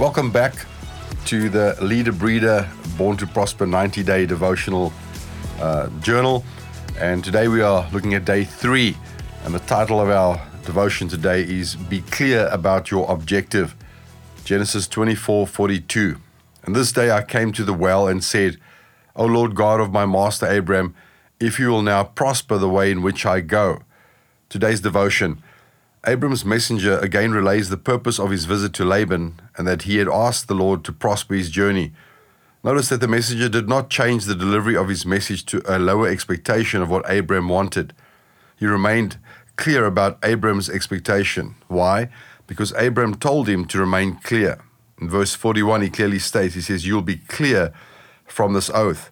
Welcome back to the Leader Breeder Born to Prosper 90 day devotional uh, journal. And today we are looking at day three. And the title of our devotion today is Be Clear About Your Objective. Genesis 24 42. And this day I came to the well and said, O Lord God of my master Abraham, if you will now prosper the way in which I go. Today's devotion. Abram's messenger again relays the purpose of his visit to Laban and that he had asked the Lord to prosper his journey. Notice that the messenger did not change the delivery of his message to a lower expectation of what Abram wanted. He remained clear about Abram's expectation. Why? Because Abram told him to remain clear. In verse 41, he clearly states, he says, You'll be clear from this oath.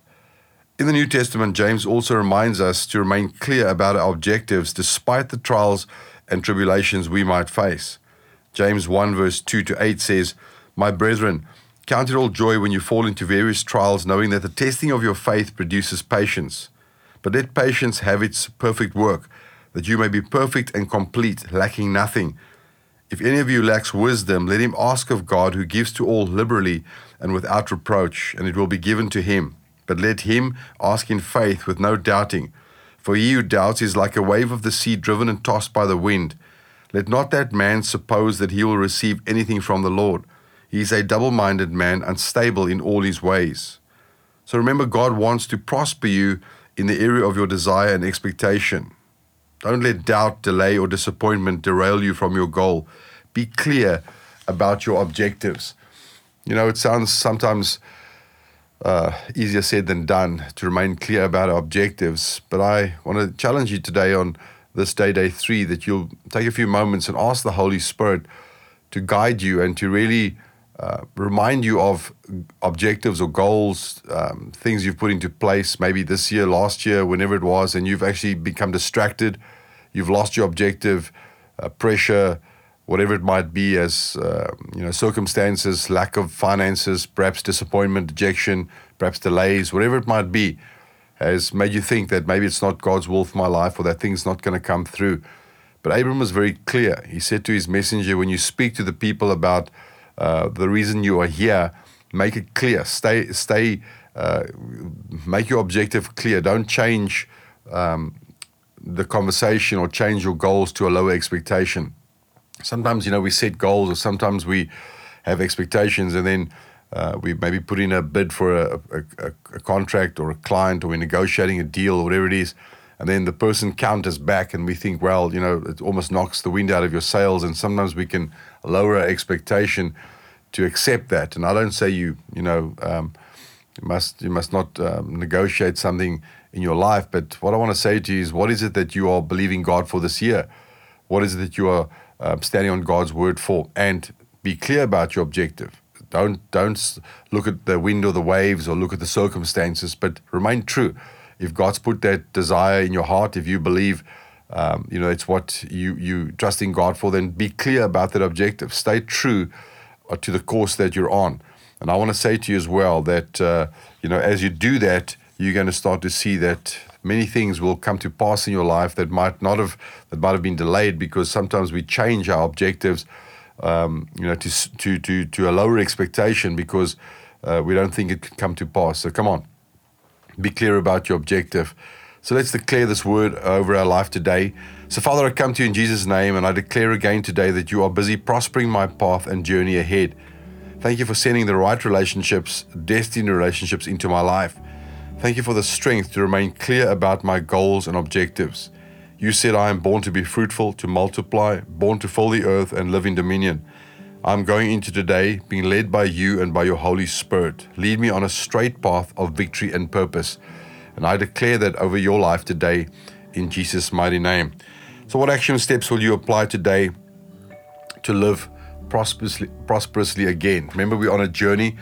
In the New Testament, James also reminds us to remain clear about our objectives despite the trials and tribulations we might face. James 1, verse 2 to 8 says, My brethren, count it all joy when you fall into various trials, knowing that the testing of your faith produces patience. But let patience have its perfect work, that you may be perfect and complete, lacking nothing. If any of you lacks wisdom, let him ask of God, who gives to all liberally and without reproach, and it will be given to him. But let him ask in faith with no doubting. For he who doubts is like a wave of the sea driven and tossed by the wind. Let not that man suppose that he will receive anything from the Lord. He is a double minded man, unstable in all his ways. So remember, God wants to prosper you in the area of your desire and expectation. Don't let doubt, delay, or disappointment derail you from your goal. Be clear about your objectives. You know, it sounds sometimes uh, easier said than done to remain clear about our objectives. But I want to challenge you today on this day, day three, that you'll take a few moments and ask the Holy Spirit to guide you and to really uh, remind you of objectives or goals, um, things you've put into place, maybe this year, last year, whenever it was, and you've actually become distracted. You've lost your objective, uh, pressure, whatever it might be as uh, you know circumstances lack of finances perhaps disappointment dejection perhaps delays whatever it might be has made you think that maybe it's not god's will for my life or that thing's not going to come through. But abram was very clear. He said to his messenger when you speak to the people about uh, the reason you are here make it clear. Stay stay uh, make your objective clear. Don't change um, the conversation or change your goals to a lower expectation sometimes you know we set goals or sometimes we have expectations and then uh, we maybe put in a bid for a, a, a, contract or a client or we're negotiating a deal or whatever it is and then the person counters back and we think well you know it almost knocks the wind out of your sails and sometimes we can lower our expectation to accept that. And i don't say you you know um, you must you must not um, negotiate something in your life but what i want to say to you is what is it that you are believing god for this year? What is it that you are um, standing on God's word for, and be clear about your objective. Don't don't look at the wind or the waves or look at the circumstances, but remain true. If God's put that desire in your heart, if you believe, um, you know it's what you you trust in God for, then be clear about that objective. Stay true uh, to the course that you're on. And I want to say to you as well that uh, you know as you do that, you're going to start to see that many things will come to pass in your life that might not have that might have been delayed because sometimes we change our objectives um, you know to to to to a lower expectation because uh, we don't think it could come to pass. So come on be clear about your objective. So let's declare this word over our life today. So father i come to you in jesus name and i declare again today that you are busy prospering my path and journey ahead. Thank you for sending the right relationships destined relationships into my life Thank you for the strength to remain clear about my goals and objectives. You said I am born to be fruitful, to multiply, born to fill the earth and live in dominion. I'm going into today being led by you and by your Holy Spirit. Lead me on a straight path of victory and purpose. And I declare that over your life today in Jesus' mighty name. So, what action steps will you apply today to live prosperously, prosperously again? Remember, we're on a journey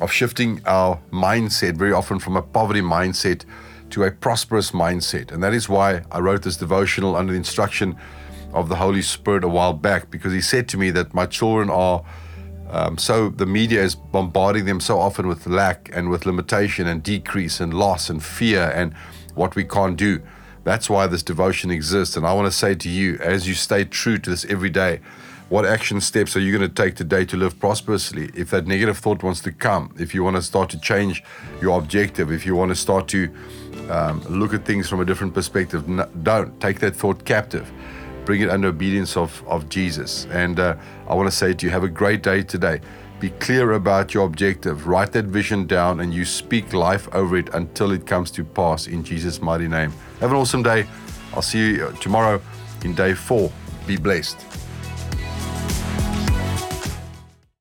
of shifting our mindset very often from a poverty mindset to a prosperous mindset. And that is why I wrote this devotional under the instruction of the Holy Spirit a while back, because He said to me that my children are. Um, so the media is bombarding them so often with lack and with limitation and decrease and loss and fear and what we can't do. That's why this devotion exists. And I want to say to you, as you stay true to this every day, What action steps are you going to take today to live prosperously? If that negative thought wants to come, if you want to start to change your objective, if you want to start to um, look at things from a different perspective, no, don't take that thought captive. Bring it under obedience of, of Jesus. And uh, I want to say to you, have a great day today. Be clear about your objective. Write that vision down and you speak life over it until it comes to pass in Jesus' mighty name. Have an awesome day. I'll see you tomorrow in day four. Be blessed.